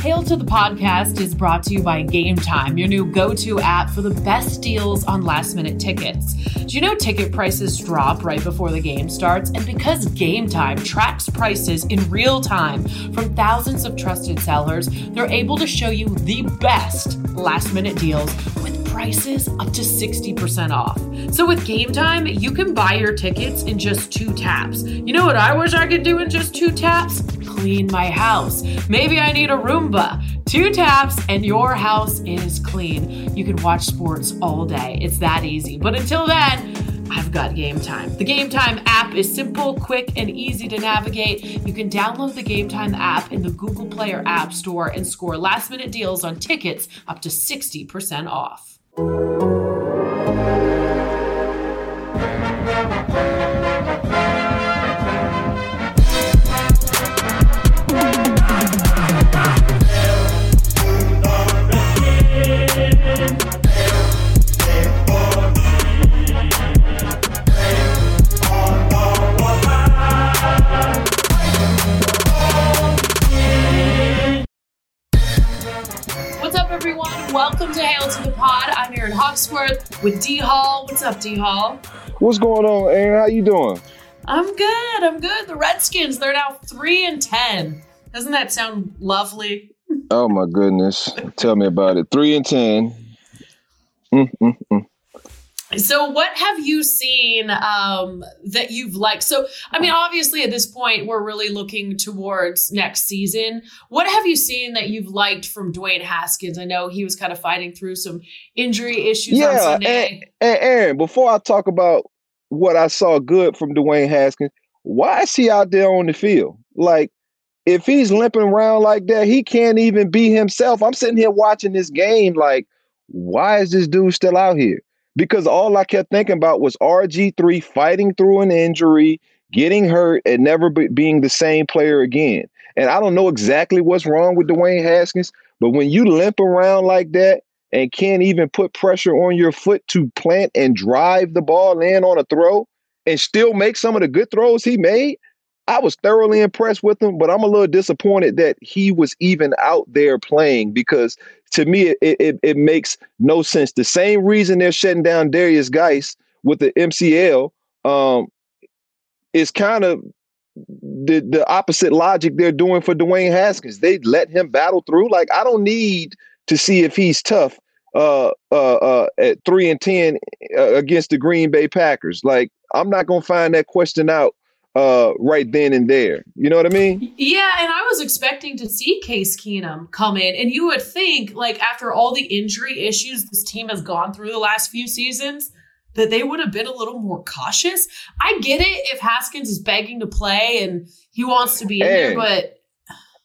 Hail to the Podcast is brought to you by Game Time, your new go to app for the best deals on last minute tickets. Do you know ticket prices drop right before the game starts? And because Game Time tracks prices in real time from thousands of trusted sellers, they're able to show you the best last minute deals with prices up to 60% off. So with Game Time, you can buy your tickets in just two taps. You know what I wish I could do in just two taps? Clean my house. Maybe I need a Roomba. Two taps and your house is clean. You can watch sports all day. It's that easy. But until then, I've got Game Time. The Game Time app is simple, quick, and easy to navigate. You can download the Game Time app in the Google Play or App Store and score last minute deals on tickets up to 60% off. With D Hall. What's up, D Hall? What's going on, Aaron? How you doing? I'm good. I'm good. The Redskins, they're now 3 and 10. Doesn't that sound lovely? Oh my goodness! Tell me about it. Three and ten. Mm, mm, mm. So, what have you seen um, that you've liked? So, I mean, obviously, at this point, we're really looking towards next season. What have you seen that you've liked from Dwayne Haskins? I know he was kind of fighting through some injury issues on Yeah, Sunday. and, and Aaron. Before I talk about what I saw good from Dwayne Haskins, why is he out there on the field? Like, if he's limping around like that, he can't even be himself. I'm sitting here watching this game, like, why is this dude still out here? Because all I kept thinking about was RG3 fighting through an injury, getting hurt, and never be, being the same player again. And I don't know exactly what's wrong with Dwayne Haskins, but when you limp around like that and can't even put pressure on your foot to plant and drive the ball in on a throw and still make some of the good throws he made, I was thoroughly impressed with him, but I'm a little disappointed that he was even out there playing because to me it, it, it makes no sense. The same reason they're shutting down Derrius Guice with the MCL um, is kind of the the opposite logic they're doing for Dwayne Haskins. They let him battle through. Like I don't need to see if he's tough uh uh uh at three and ten uh, against the Green Bay Packers. Like I'm not gonna find that question out uh right then and there. You know what I mean? Yeah, and I was expecting to see Case Keenum come in, and you would think, like, after all the injury issues this team has gone through the last few seasons, that they would have been a little more cautious. I get it if Haskins is begging to play and he wants to be in there, but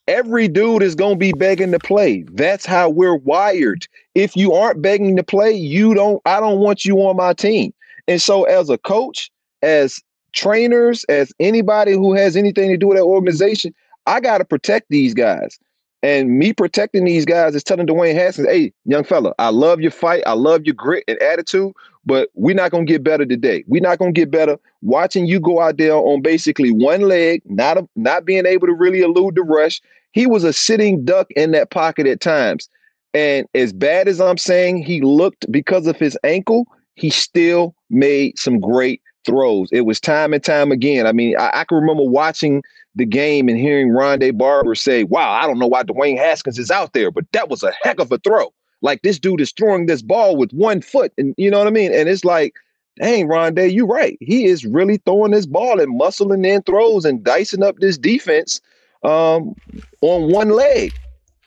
Every dude is gonna be begging to play. That's how we're wired. If you aren't begging to play, you don't I don't want you on my team. And so as a coach, as trainers, as anybody who has anything to do with that organization, I got to protect these guys. And me protecting these guys is telling Dwayne Haskins, hey, young fella, I love your fight. I love your grit and attitude, but we're not going to get better today. We're not going to get better watching you go out there on basically one leg, not, a, not being able to really elude the rush. He was a sitting duck in that pocket at times. And as bad as I'm saying he looked because of his ankle, he still made some great throws. It was time and time again. I mean, I, I can remember watching the game and hearing Ronde Barber say, Wow, I don't know why Dwayne Haskins is out there, but that was a heck of a throw. Like this dude is throwing this ball with one foot. And you know what I mean? And it's like, dang, Rondé, you're right. He is really throwing this ball and muscling in throws and dicing up this defense um, on one leg.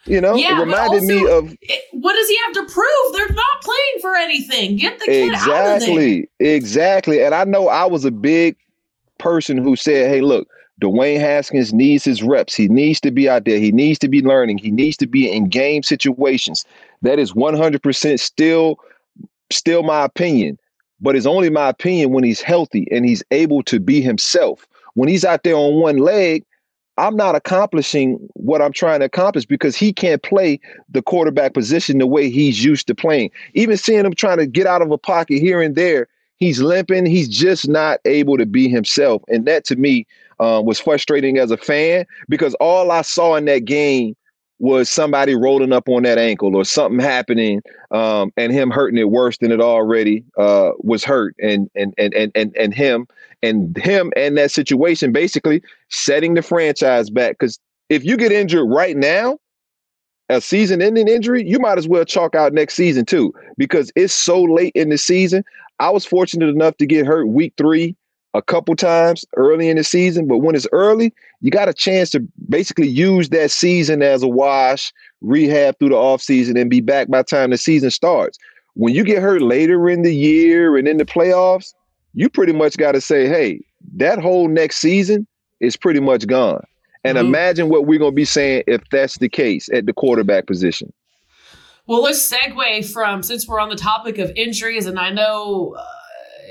You know, Yeah, it reminded me of it, what does he have to prove? They're not playing for anything. Get the kid out of there. Exactly. Exactly. And I know I was a big person who said, hey, look, Dwayne Haskins needs his reps. He needs to be out there. He needs to be learning. He needs to be in game situations. That is 100% still still my opinion, but it's only my opinion when he's healthy and he's able to be himself. When he's out there on one leg, I'm not accomplishing what I'm trying to accomplish because he can't play the quarterback position the way he's used to playing. Even seeing him trying to get out of a pocket here and there, he's limping. He's just not able to be himself. And that to me um, was frustrating as a fan because all I saw in that game was somebody rolling up on that ankle or something happening um, and him hurting it worse than it already uh, was hurt and and and and and and him and him and that situation basically setting the franchise back. Because if you get injured right now a season ending injury you might as well chalk out next season too because it's so late in the season. I was fortunate enough to get hurt week three a couple times early in the season, but when it's early, you got a chance to basically use that season as a wash, rehab through the offseason, and be back by the time the season starts. When you get hurt later in the year and in the playoffs, you pretty much got to say, hey, that whole next season is pretty much gone. And mm-hmm. imagine what we're going to be saying if that's the case at the quarterback position. Well, let's segue from since we're on the topic of injuries, and I know uh,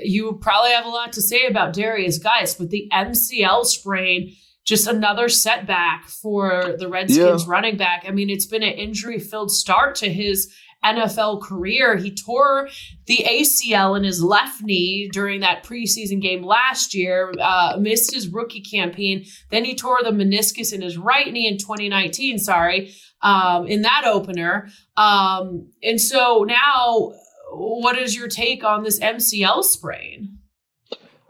you probably have a lot to say about Derrius Guice, but the MCL sprain, just another setback for the Redskins yeah. running back. I mean, it's been an injury filled start to his NFL career. He tore the ACL in his left knee during that preseason game last year, uh, missed his rookie campaign. Then he tore the meniscus in his right knee in 2019, sorry, um, in that opener. Um, and so now what is your take on this MCL sprain?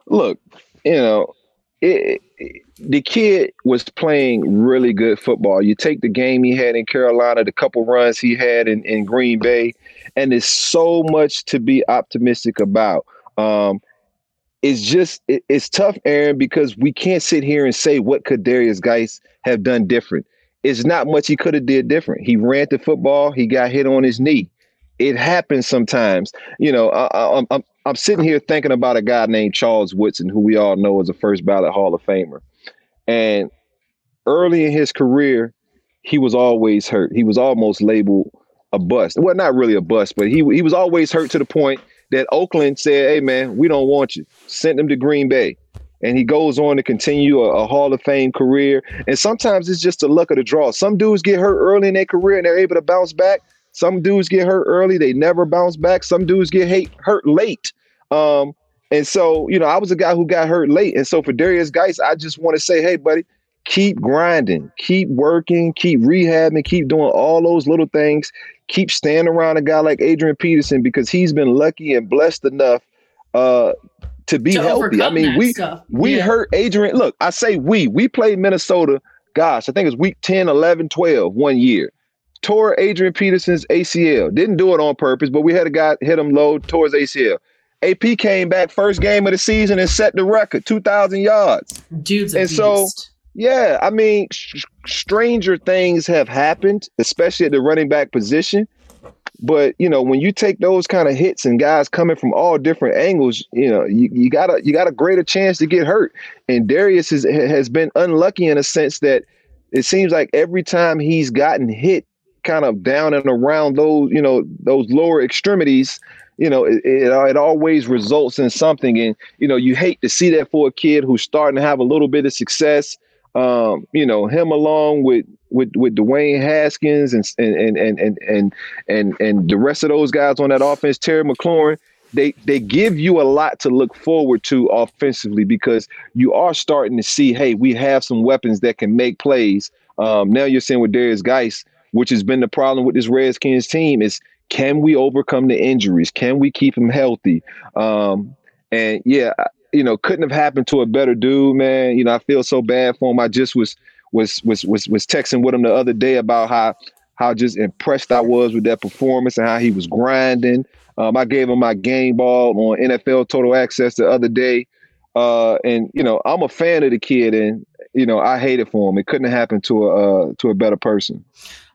Look, you know, it, it, the kid was playing really good football. You take the game he had in Carolina, the couple runs he had in, in Green Bay, and there's so much to be optimistic about. Um, it's just it, it's tough, Aaron, because we can't sit here and say what could Derrius Guice have done different. It's not much he could have did different. He ran the football. He got hit on his knee it happens sometimes. You know, I, am I'm, I'm sitting here thinking about a guy named Charles Woodson, who we all know is a first ballot Hall of Famer. And early in his career, he was always hurt. He was almost labeled a bust. Well, not really a bust, but he he was always hurt to the point that Oakland said, "Hey, man, we don't want you." Sent him to Green Bay, and he goes on to continue a, a Hall of Fame career. And sometimes it's just the luck of the draw. Some dudes get hurt early in their career and they're able to bounce back. Some dudes get hurt early, they never bounce back. Some dudes get hate, hurt late. Um, and so, you know, I was a guy who got hurt late. And so for Derrius Guice, I just want to say, hey, buddy, keep grinding, keep working, keep rehabbing, keep doing all those little things. Keep standing around a guy like Adrian Peterson because he's been lucky and blessed enough uh, to be to healthy. I mean, we stuff. we yeah. hurt Adrian. Look, I say we. We played Minnesota. Gosh, I think it was week 10, 11, 12 one year tore Adrian Peterson's ACL. Didn't do it on purpose, but we had a guy hit him low, tore his ACL. AP came back first game of the season and set the record, 2,000 yards. Dude's and so, yeah, I mean, sh- stranger things have happened, especially at the running back position. But you know, when you take those kind of hits and guys coming from all different angles, you know, you, you got a you got a greater chance to get hurt. And Derrius is, has been unlucky in a sense that it seems like every time he's gotten hit, kind of down and around those, you know, those lower extremities, you know, it, it, it, always results in something. And, you know, you hate to see that for a kid who's starting to have a little bit of success. Um, you know, him along with with with Dwayne Haskins and and and and and and, and the rest of those guys on that offense, Terry McLaurin, they they give you a lot to look forward to offensively because you are starting to see, hey, we have some weapons that can make plays. Um, now you're seeing with Derrius Guice, which has been the problem with this Redskins team is can we overcome the injuries? Can we keep him healthy? Um, and yeah, you know, couldn't have happened to a better dude, man. You know, I feel so bad for him. I just was was was was was texting with him the other day about how how just impressed I was with that performance and how he was grinding. Um, I gave him my game ball on NFL Total Access the other day. Uh, and you know, I'm a fan of the kid, and you know, I hate it for him. It couldn't have happened to a uh, to a better person.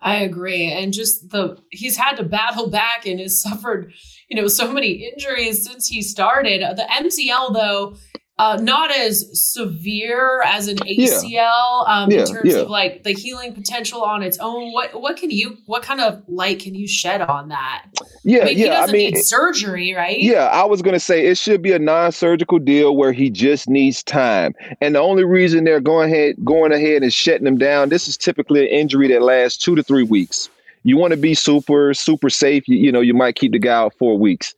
I agree. And just the he's had to battle back and has suffered, you know, so many injuries since he started. The MCL though, uh, not as severe as an ACL yeah. Um, yeah, in terms yeah. of like the healing potential on its own. What what can you what kind of light can you shed on that? Yeah, I mean, yeah. He doesn't I mean, need surgery, right? Yeah, I was gonna say it should be a non-surgical deal where he just needs time. And the only reason they're going ahead going ahead and shutting him down, this is typically an injury that lasts two to three weeks. You want to be super super safe. You, you know, you might keep the guy out four weeks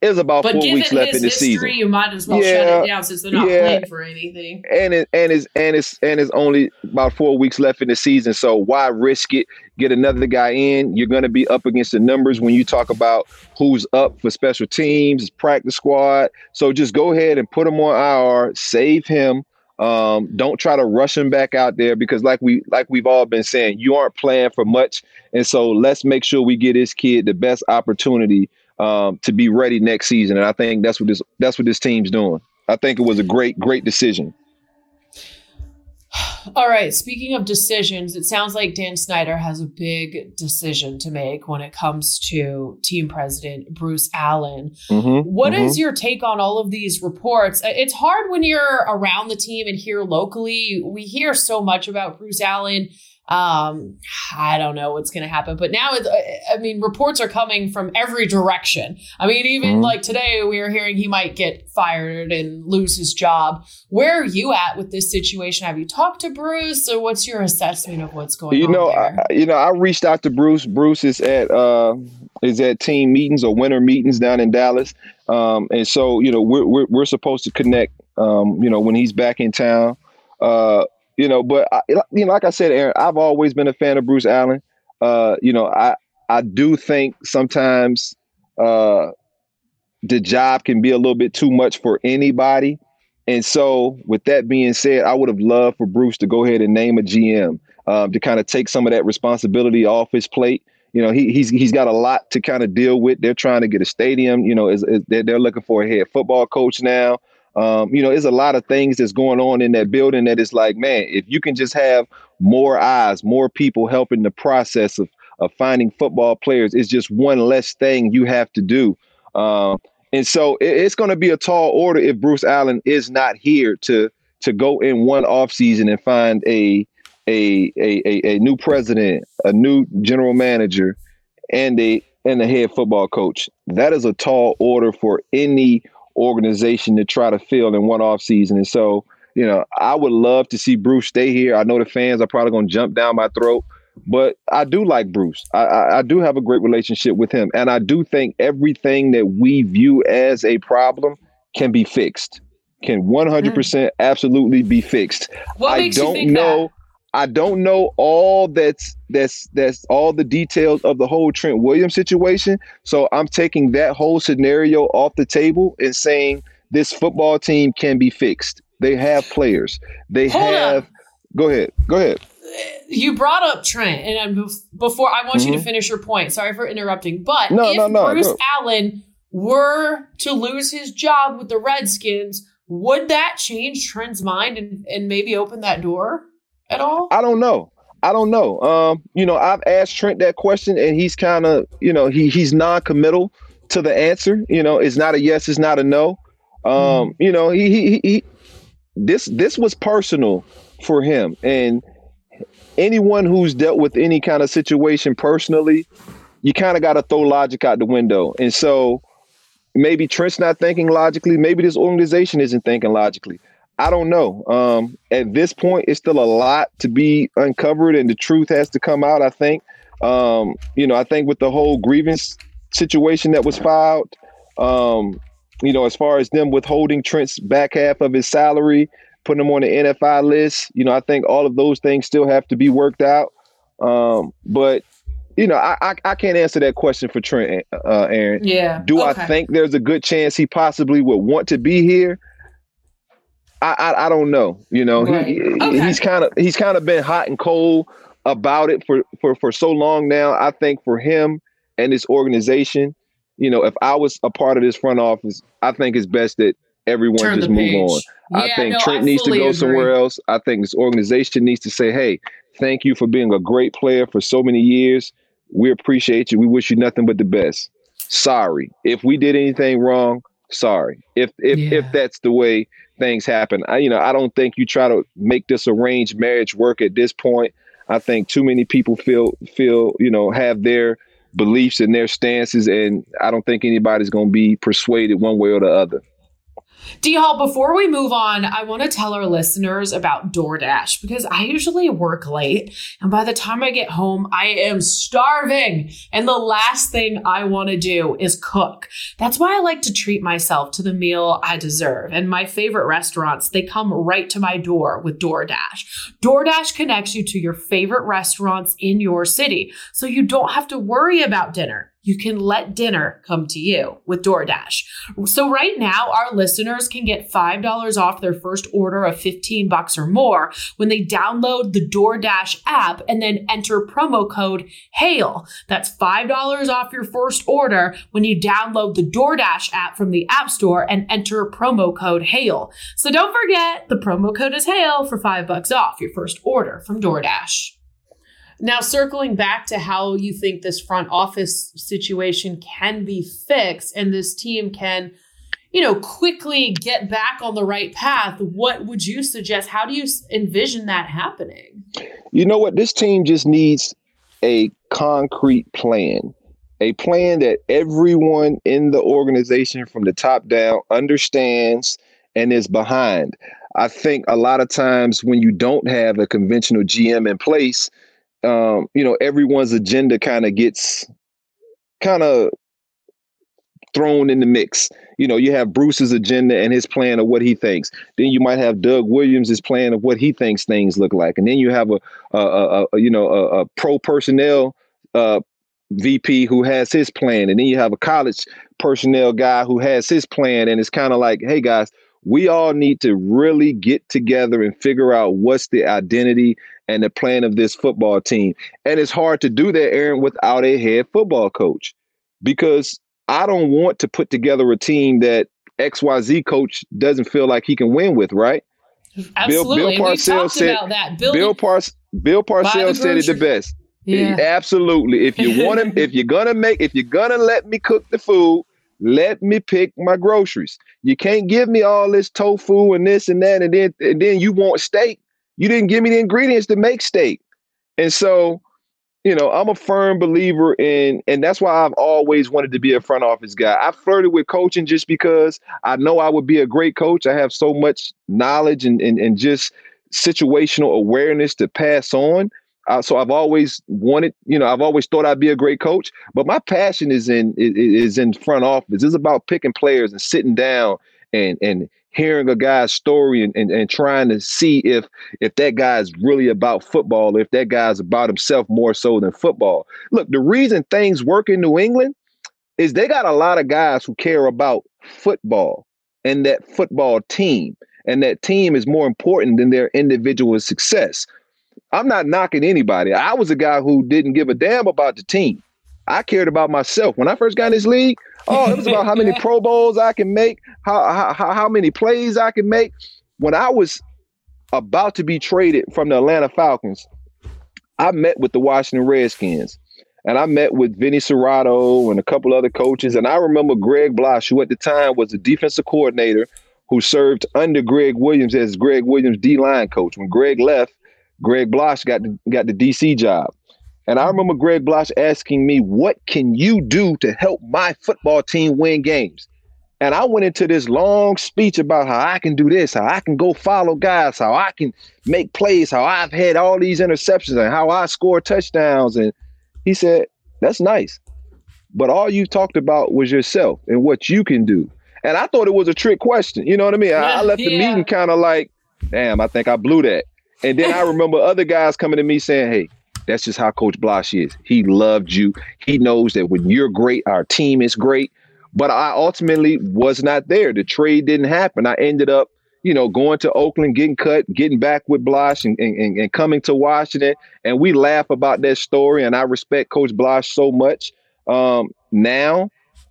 It's about but four weeks left in the history, season. You might as well Yeah, shut it down since they're not yeah. playing for anything. and it, and it's and it's and it's only about four weeks left in the season. So why risk it? Get another guy in. You're going to be up against the numbers when you talk about who's up for special teams, practice squad. So just go ahead and put him on IR. Save him. Um, don't try to rush him back out there because, like we like we've all been saying, you aren't playing for much. And so let's make sure we get this kid the best opportunity um, to be ready next season. And I think that's what this that's what this team's doing. I think it was a great great decision. All right. Speaking of decisions, it sounds like Dan Snyder has a big decision to make when it comes to team president Bruce Allen. Mm-hmm, What is your take on all of these reports? Uh, It's hard when you're around the team and here locally. We hear so much about Bruce Allen. Um, I don't know what's going to happen, but now it's, I mean, reports are coming from every direction. I mean, even Mhm. like today, we were hearing he might get fired and lose his job. Where are you at with this situation? Have you talked to Bruce, or what's your assessment of what's going You on? know, there? I, you know, I reached out to Bruce. Bruce is at uh, is at team meetings or winter meetings down in Dallas, um, and so you know we're we're, we're supposed to connect. Um, you know, when he's back in town. Uh, you know, but I, you know, like I said, Aaron, I've always been a fan of Bruce Allen. Uh, you know, I I do think sometimes uh, the job can be a little bit too much for anybody. And so, with that being said, I would have loved for Bruce to go ahead and name a GM um, to kind of take some of that responsibility off his plate. You know, he, he's he's got a lot to kind of deal with. They're trying to get a stadium. You know, is, is they're, they're looking for a head football coach now. Um, you know, there's a lot of things that's going on in that building that is like, man, if you can just have more eyes, more people helping the process of of finding football players, it's just one less thing you have to do. Um, and so it, it's going to be a tall order if Bruce Allen is not here to to go in one offseason and find a a, a a a new president, a new general manager, and a and a head football coach. That is a tall order for any organization to try to fill in one offseason. And so, you know, I would love to see Bruce stay here. I know the fans are probably going to jump down my throat, but I do like Bruce. I, I, I do have a great relationship with him. And I do think everything that we view as a problem can be fixed, can 100% absolutely be fixed. what I makes you don't think know. I don't know all that's that's that's all the details of the whole Trent Williams situation. So I'm taking that whole scenario off the table and saying this football team can be fixed. They have players. They Hold have. up. Go ahead. Go ahead. You brought up Trent, and I'm before I want you to Mhm. finish your point. Sorry for interrupting, but No, if no, no, Bruce. Allen were to lose his job with the Redskins, would that change Trent's mind and, and maybe open that door at all? I don't know. I don't know. Um, you know, I've asked Trent that question, and he's kind of, you know, he he's non-committal to the answer. You know, it's not a yes, it's not a no. Um, you know, he, he he he. This this was personal for him, and anyone who's dealt with any kind of situation personally, you kind of got to throw logic out the window. And so, maybe Trent's not thinking logically. Maybe this organization isn't thinking logically. I don't know. Um, at this point, it's still a lot to be uncovered, and the truth has to come out. I think. Um, you know, I think with the whole grievance situation that was filed, um, you know, as far as them withholding Trent's back half of his salary, putting him on the NFI list, you know, I think all of those things still have to be worked out. Um, but you know, I, I I can't answer that question for Trent, uh, Aaron. Yeah. Do Okay. I think there's a good chance he possibly would want to be here? I I, I don't know. You know, Right. he, Okay. he's kind of he's kind of been hot and cold about it for for for so long now. I think for him and this organization, you know, if I was a part of this front office, I think it's best that everyone Turn just move on. I think no, Trent I needs to go agree. somewhere else. I think this organization needs to say, "Hey, thank you for being a great player for so many years. We appreciate you. We wish you nothing but the best. Sorry if we did anything wrong. Sorry if if Yeah. if that's the way things happen. I you know I don't think you try to make this arranged marriage work at this point. I think too many people feel feel you know have their beliefs and their stances, and I don't think anybody's going to be persuaded one way or the other. D Hall, before we move on, I want to tell our listeners about DoorDash because I usually work late. And by the time I get home, I am starving. And the last thing I want to do is cook. That's why I like to treat myself to the meal I deserve. And my favorite restaurants, they come right to my door with DoorDash. DoorDash connects you to your favorite restaurants in your city. So you don't have to worry about dinner you can let dinner come to you with DoorDash. So right now, our listeners can get $5 off their first order of 15 bucks or more when they download the DoorDash app and then enter promo code HAIL. That's $5 off your first order when you download the DoorDash app from the App Store and enter promo code HAIL. So don't forget, the promo code is HAIL for 5 bucks off your first order from DoorDash. Now, circling back to how you think this front office situation can be fixed and this team can, you know, quickly get back on the right path, what would you suggest? How do you envision that happening? You know what? This team just needs a concrete plan, a plan that everyone in the organization from the top down understands and is behind. I think a lot of times when you don't have a conventional GM in place, um, you know, everyone's agenda kind of gets kind of thrown in the mix. You know, you have Bruce's agenda and his plan of what he thinks. Then you might have Doug Williams' plan of what he thinks things look like, and then you have a, a, a, a you know a, pro personnel uh, VP who has his plan, and then you have a college personnel guy who has his plan, and it's kind of like, hey guys, we all need to really get together and figure out what's the identity and the plan of this football team. And it's hard to do that, Aaron, without a head football coach because I don't want to put together a team that XYZ coach doesn't feel like he can win with, right? Absolutely. Bill, Bill Parcells said, that. Bill, Par- Bill Parcells said it the best. Yeah. Absolutely. If you want to, if you're gonna make, if you're gonna let me cook the food, let me pick my groceries. You can't give me all this tofu and this and that, and then and then you want steak. You didn't give me the ingredients to make steak. And so, you know, I'm a firm believer in, and that's why I've always wanted to be a front office guy. I flirted with coaching just because I know I would be a great coach. I have so much knowledge and, and, and just situational awareness to pass on. Uh, so I've always wanted, you know, I've always thought I'd be a great coach. But my passion is in is in front office. It's about picking players and sitting down and and hearing a guy's story and, and, and trying to see if if that guy's really about football, if that guy's about himself more so than football. Look, the reason things work in New England is they got a lot of guys who care about football and that football team. And that team is more important than their individual success. I'm not knocking anybody. I was a guy who didn't give a damn about the team. I cared about myself. When I first got in this league, Oh, it was about how many Pro Bowls I can make, how, how how many plays I can make. When I was about to be traded from the Atlanta Falcons, I met with the Washington Redskins. And I met with Vinny Cerrato and a couple other coaches. And I remember Greg Blache, who at the time was the defensive coordinator who served under Gregg Williams as Gregg Williams D line coach. When Greg left, Greg Blache got the, got the DC job. And I mm-hmm. remember Greg Blache asking me, What can you do to help my football team win games? And I went into this long speech about how I can do this, how I can go follow guys, how I can make plays, how I've had all these interceptions, and how I score touchdowns. And he said, That's nice. But all you talked about was yourself and what you can do. And I thought it was a trick question. You know what I mean? I, I left the meeting kind of like, damn, I think I blew that. And then I remember other guys coming to me saying, Hey, that's just how Coach Blache is. He loved you. He knows that when you're great, our team is great. But I ultimately was not there. The trade didn't happen. I ended up, you know, going to Oakland, getting cut, getting back with Blache and, and, and coming to Washington. And we laugh about that story. And I respect Coach Blache so much um, now.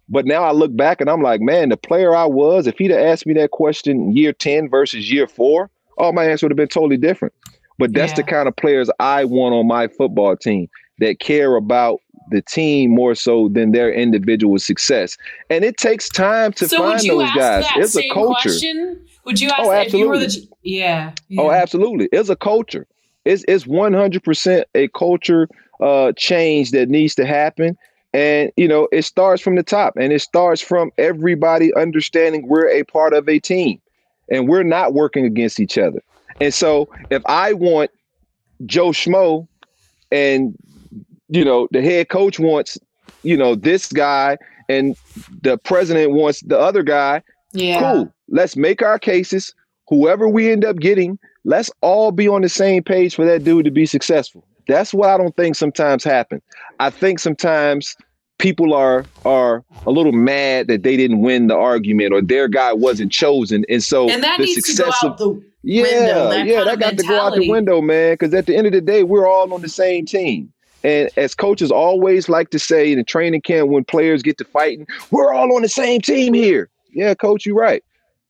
But now I look back and I'm like, man, the player I was, if he'd have asked me that question year 10 versus year four, oh, my answer would have been totally different. But that's yeah. the kind of players I want on my football team that care about the team more so than their individual success. And it takes time to so find those guys. It's a culture. Question? Would you ask oh, absolutely. The, yeah, yeah, Oh, absolutely. It's a culture. It's it's 100% a culture uh, change that needs to happen. And you know, it starts from the top and it starts from everybody understanding we're a part of a team and we're not working against each other. And so if I want Joe Schmo and you know the head coach wants you know this guy and the president wants the other guy yeah. cool. Let's make our cases. Whoever we end up getting let's all be on the same page for that dude to be successful. That's what i don't think sometimes happens i think sometimes people are are a little mad that they didn't win the argument or their guy wasn't chosen. And so and that the needs success to go of out the yeah, window, that yeah, that got to go out the window, man. Because at the end of the day, we're all on the same team. And as coaches always like to say in the training camp when players get to fighting, we're all on the same team here. Yeah, coach, you're right.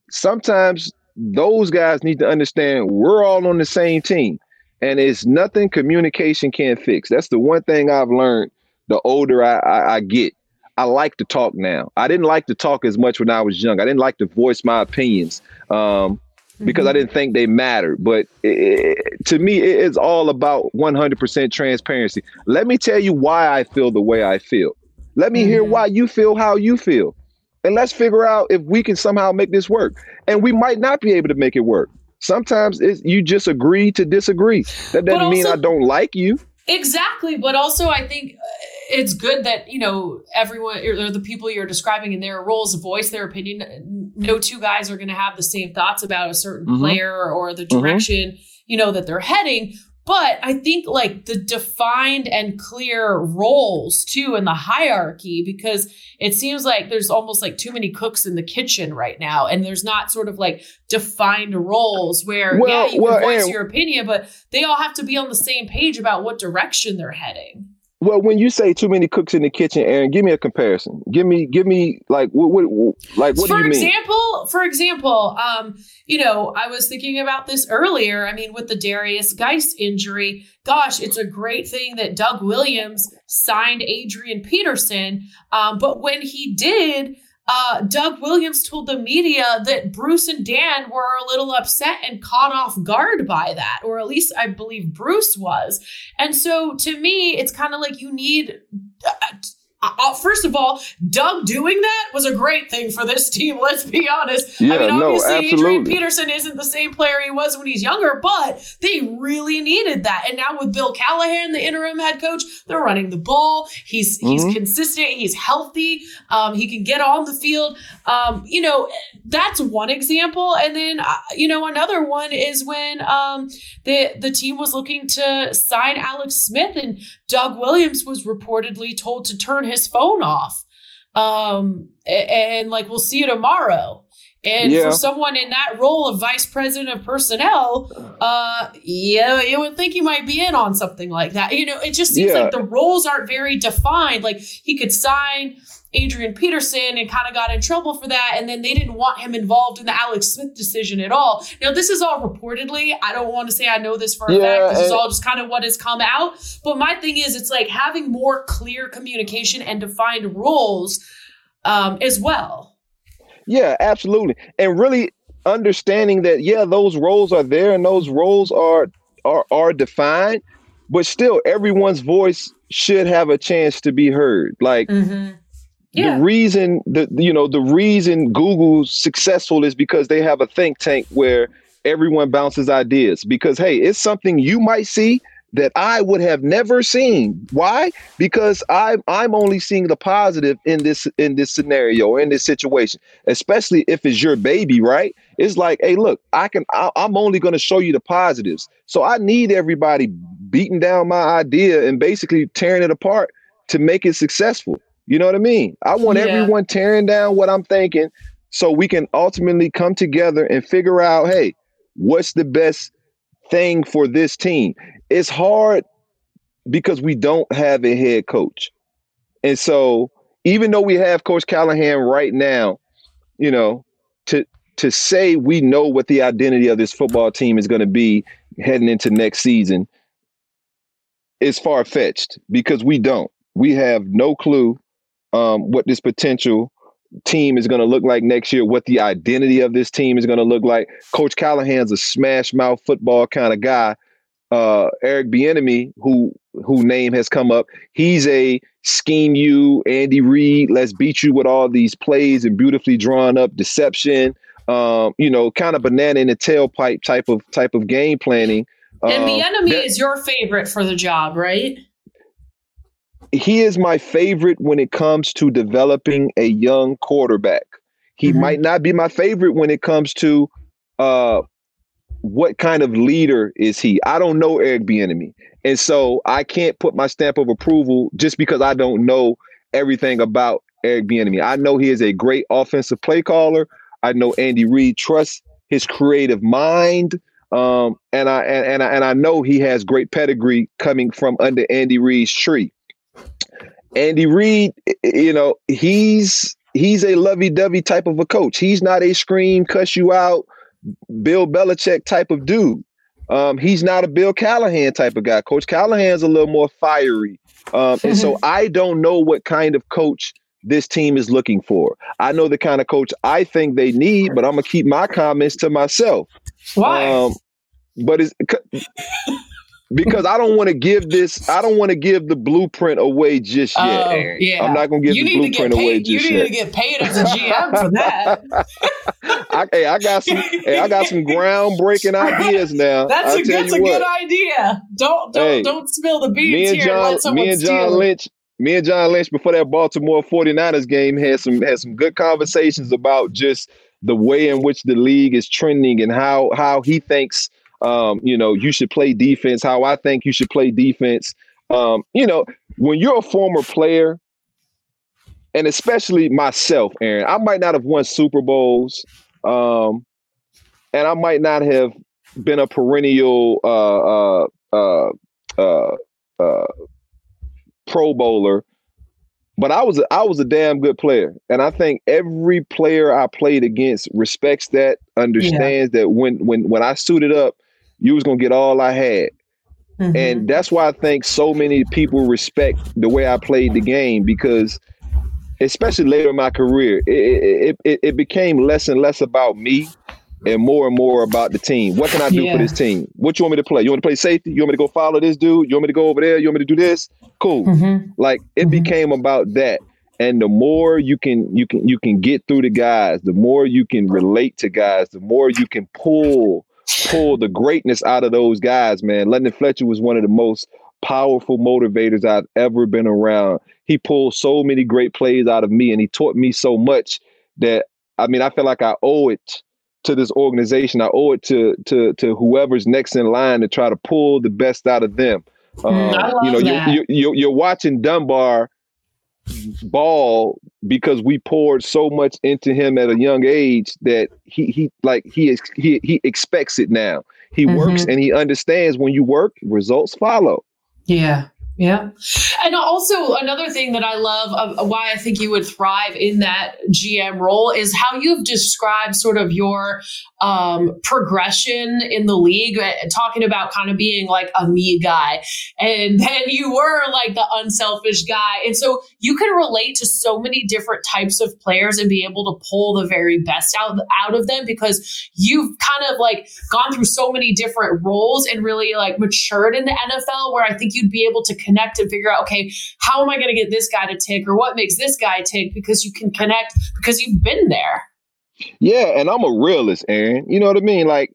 Sometimes those guys need to understand we're all on the same team. And it's nothing communication can't fix. That's the one thing I've learned the older I, I, I get. I like to talk now. I didn't like to talk as much when I was young. I didn't like to voice my opinions. Um, because I didn't think they mattered. But it, it, to me, it is all about 100% transparency. Let me tell you why I feel the way I feel. Let me hear Mhm. why you feel how you feel. And let's figure out if we can somehow make this work. And we might not be able to make it work. Sometimes it's, you just agree to disagree. That doesn't But mean I don't like you. Exactly, but also I think uh, it's good that you know everyone or the people you're describing in their roles voice their opinion. No two guys are going to have the same thoughts about a certain Mhm. player or the Mhm. direction you know that they're heading. But I think like the defined and clear roles too in the hierarchy, because it seems like there's almost like too many cooks in the kitchen right now, and there's not sort of like defined roles where Well, yeah you well, can voice and- your opinion, but they all have to be on the same page about what direction they're heading. Well, when you say too many cooks in the kitchen, Aaron, give me a comparison. Give me, give me like what, what like what for do you mean? For example, for example, um, you know, I was thinking about this earlier. I mean, with the Derrius Guice injury, gosh, it's a great thing that Doug Williams signed Adrian Peterson. Um, but when he did, uh, Doug Williams told the media that Bruce and Dan were a little upset and caught off guard by that, or at least I believe Bruce was. And so to me, it's kind of like you need. Uh, first of all, Doug doing that was a great thing for this team. Let's be honest. I Yeah, mean, no, obviously, Adrian. Peterson isn't the same player he was when he's younger, but they really needed that. And now with Bill Callahan, the interim head coach, they're running the ball. He's he's Mhm. consistent. He's healthy. Um, he can get on the field. Um, you know, that's one example. And then uh, you know another one is when um, the the team was looking to sign Alex Smith, and Doug Williams was reportedly told to turn his phone off. Um, a- and, like we'll see you tomorrow. And Yeah. for someone in that role of vice president of personnel, uh, yeah, you would think he might be in on something like that. You know, it just seems Yeah. like the roles aren't very defined. Like he could sign Adrian Peterson and kind of got in trouble for that. And then they didn't want him involved in the Alex Smith decision at all. Now, this is all reportedly. I don't want to say I know this for a Yeah, fact. This is all just kind of what has come out. But my thing is, it's like having more clear communication and defined roles um, as well. Yeah, absolutely. And really understanding that yeah, those roles are there and those roles are are are defined, but still everyone's voice should have a chance to be heard. Like Mm-hmm. Yeah. the reason the you know the reason Google's successful is because they have a think tank where everyone bounces ideas because hey, it's something you might see that I would have never seen. Why? Because I'm I'm only seeing the positive in this in this scenario in this situation, especially if it's your baby, right? It's like, hey, look, I can I, I'm only going to show you the positives. So I need everybody beating down my idea and basically tearing it apart to make it successful. You know what I mean? I want Yeah. everyone tearing down what I'm thinking so we can ultimately come together and figure out, hey, what's the best thing for this team? It's hard because we don't have a head coach. And so even though we have Coach Callahan right now, you know, to to say we know what the identity of this football team is going to be heading into next season is far fetched because we don't. We have no clue um, what this potential team is going to look like next year, what the identity of this team is going to look like. Coach Callahan's a smash mouth football kind of guy. Uh, Eric Bieniemy, who who name has come up. He's a scheme you, Andy Reid. Let's beat you with all these plays and beautifully drawn up deception. Um, you know, kind of banana in the tailpipe type of type of game planning. And um, Bieniemy is your favorite for the job, right? He is my favorite when it comes to developing a young quarterback. He mm-hmm. might not be my favorite when it comes to uh, what kind of leader is he? I don't know Eric Bieniemy, and so I can't put my stamp of approval just because I don't know everything about Eric Bieniemy. I know he is a great offensive play caller. I know Andy Reid trusts his creative mind, um, and I and, and I and I know he has great pedigree coming from under Andy Reid's tree. Andy Reid, you know, he's he's a lovey-dovey type of a coach. He's not a scream, cuss you out, Bill Belichick type of dude. Um, he's not a Bill Callahan type of guy. Coach Callahan's a little more fiery. Um, and so I don't know what kind of coach this team is looking for. I know the kind of coach I think they need, but I'm gonna keep my comments to myself. Why? Um, but it's because I don't want to give this. I don't want to give the blueprint away just yet. Oh, yeah. I'm not gonna give you the blueprint away just yet. You need yet. to get paid as a GM for that. I, hey, I got some. hey, I got some groundbreaking ideas now. That's I'll a, that's a good idea. Don't don't hey, don't spill the beans me and John, here. me and John Lynch. Me and John Lynch before that Baltimore 49ers game had some had some good conversations about just the way in which the league is trending and how how he thinks um, you know, you should play defense, how I think you should play defense. Um, you know, when you're a former player, and especially myself, Aaron, I might not have won Super Bowls, um, and I might not have been a perennial uh, uh, uh, uh, uh Pro Bowler, but I was a, I was a damn good player, and I think every player I played against respects that, understands yeah. that when when when I suited up, you was gonna get all I had. Mm-hmm. And that's why I think so many people respect the way I played the game because, especially later in my career, it, it, it, it became less and less about me and more and more about the team. What can I do yeah. for this team? What you want me to play? You want to play safety? You want me to go follow this dude? You want me to go over there? You want me to do this? Cool. Mm-hmm. Like it mm-hmm. became about that. And the more you can you can you can get through the guys, the more you can relate to guys, the more you can pull pull the greatness out of those guys, man. London Fletcher was one of the most powerful motivators I've ever been around. He pulled so many great plays out of me and he taught me so much that I mean, I feel like I owe it to this organization. I owe it to to to whoever's next in line to try to pull the best out of them. Mm, um, you know, you're, you're, you're watching Dunbar ball because we poured so much into him at a young age that he he like he is he he expects it now. He mm-hmm. works and he understands when you work, results follow. Yeah. Yeah. And also, another thing that I love of why I think you would thrive in that GM role is how you've described sort of your um, progression in the league, uh, talking about kind of being like a me guy. And then you were like the unselfish guy. And so you can relate to so many different types of players and be able to pull the very best out, out of them because you've kind of like gone through so many different roles and really like matured in the NFL where I think you'd be able to connect and figure out, okay, how am I going to get this guy to tick or what makes this guy tick because you can connect because you've been there. Yeah, and I'm a realist, Aaron. You know what I mean? Like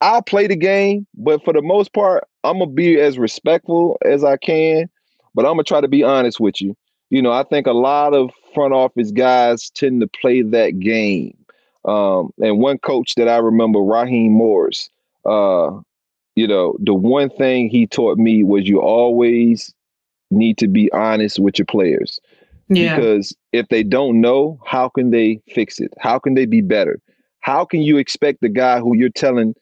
I'll play the game, but for the most part, I'm gonna be as respectful as I can, but I'm gonna try to be honest with you. You know, I think a lot of front office guys tend to play that game. Um, and one coach that I remember, Raheem Morris, uh, you know, the one thing he taught me was you always need to be honest with your players. Yeah. Because if they don't know, how can they fix it? How can they be better? How can you expect the guy who you're telling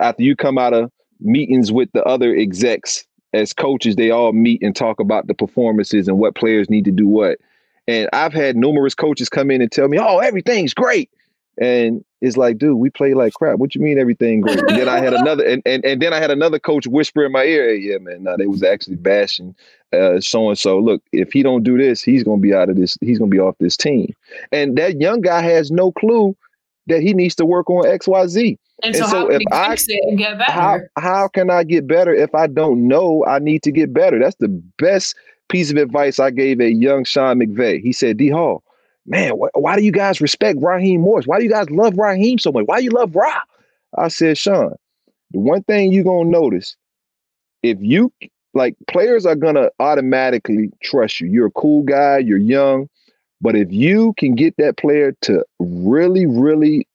after you come out of meetings with the other execs as coaches, they all meet and talk about the performances and what players need to do what. And I've had numerous coaches come in and tell me, "Oh, everything's great," and it's like, dude, we play like crap. What you mean everything great? And then I had another, and, and, and then I had another coach whisper in my ear, hey, yeah, man, nah, they was actually bashing so and so. Look, if he don't do this, he's gonna be out of this. He's gonna be off this team. And that young guy has no clue that he needs to work on X, Y, Z. And, and so, so, how can I, fix it and get better? How, how can I get better if I don't know I need to get better? That's the best piece of advice I gave a young Sean McVay. He said, D Hall, man, wh- why do you guys respect Raheem Morris? Why do you guys love Raheem so much? Why do you love Ra? I said, Sean, the one thing you're gonna notice, if you like players are gonna automatically trust you. You're a cool guy, you're young, but if you can get that player to really, really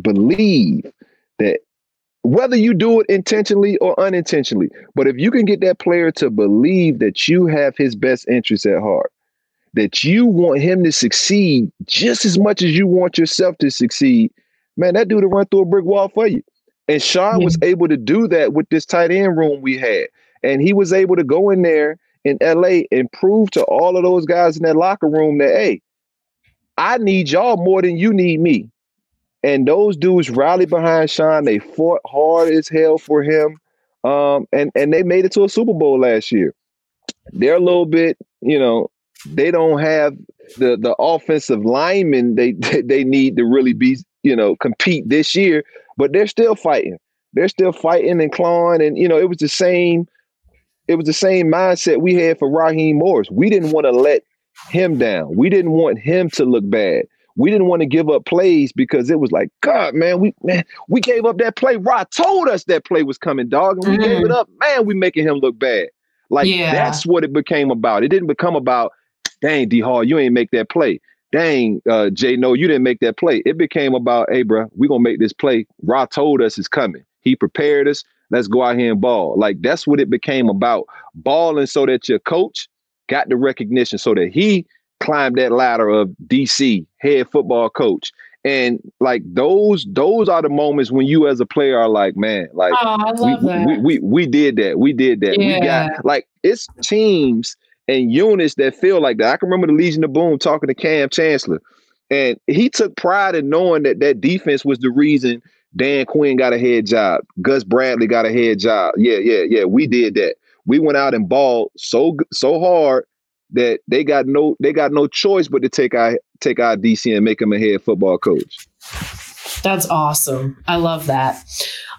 believe that whether you do it intentionally or unintentionally, but if you can get that player to believe that you have his best interests at heart, that you want him to succeed just as much as you want yourself to succeed, man, that dude will run through a brick wall for you. And Sean yeah. was able to do that with this tight end room we had. And he was able to go in there in LA and prove to all of those guys in that locker room that, hey, I need y'all more than you need me. And those dudes rallied behind Sean. They fought hard as hell for him. Um, and, and they made it to a Super Bowl last year. They're a little bit, you know, they don't have the the offensive linemen they they need to really be, you know, compete this year, but they're still fighting. They're still fighting and clawing. And, you know, it was the same it was the same mindset we had for Raheem Morris. We didn't want to let him down. We didn't want him to look bad. We didn't want to give up plays because it was like, God, man, we man, we gave up that play. Rah told us that play was coming, dog, and we mm-hmm. gave it mm-hmm. up. Man, we making him look bad. Like yeah. that's what it became about. It didn't become about, dang, D Hall, you ain't make that play. Dang, uh, Jay, no, you didn't make that play. It became about, hey, bro, we gonna make this play. Rah told us it's coming. He prepared us. Let's go out here and ball. Like that's what it became about. Balling so that your coach got the recognition so that he climbed that ladder of DC head football coach. And like those, those are the moments when you as a player are like, man, like oh, we, we, we, we did that. We did that. Yeah. We got like it's teams and units that feel like that. I can remember the Legion of Boom talking to Kam Chancellor, and he took pride in knowing that that defense was the reason Dan Quinn got a head job. Gus Bradley got a head job. Yeah, yeah, yeah. We did that. We went out and balled so so hard that they got no they got no choice but to take our take our DC and make him a head football coach. That's awesome. I love that.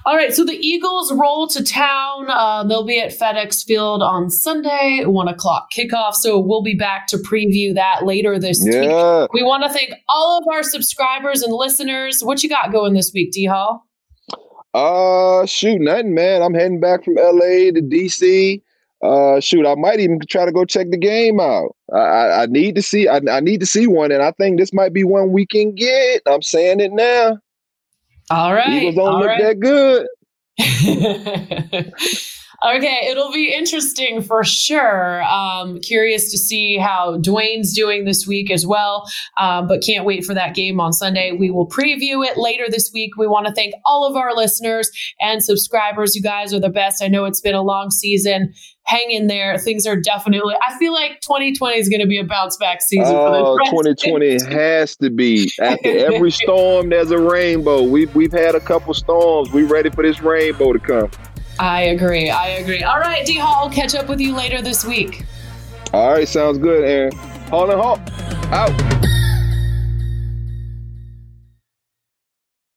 All right, so the Eagles roll to town. Uh, they'll be at FedEx Field on Sunday, one o'clock kickoff. So we'll be back to preview that later this yeah. week. We want to thank all of our subscribers and listeners. What you got going this week, D Hall? Uh, shoot, nothing, man. I'm heading back from LA to DC. Uh, shoot, I might even try to go check the game out. I, I, I need to see. I, I need to see one, and I think this might be one we can get. I'm saying it now. All right. Eagles don't look right. that good. okay, it'll be interesting for sure. Um, curious to see how Dwayne's doing this week as well, um, but can't wait for that game on Sunday. We will preview it later this week. We want to thank all of our listeners and subscribers. You guys are the best. I know it's been a long season hang in there. Things are definitely, I feel like 2020 is going to be a bounce back season for the oh, 2020 has to be. After every storm, there's a rainbow. We've, we've had a couple storms. We ready for this rainbow to come. I agree. I agree. All right, D Hall, catch up with you later this week. All right, sounds good, Aaron. Hall and Hall, out.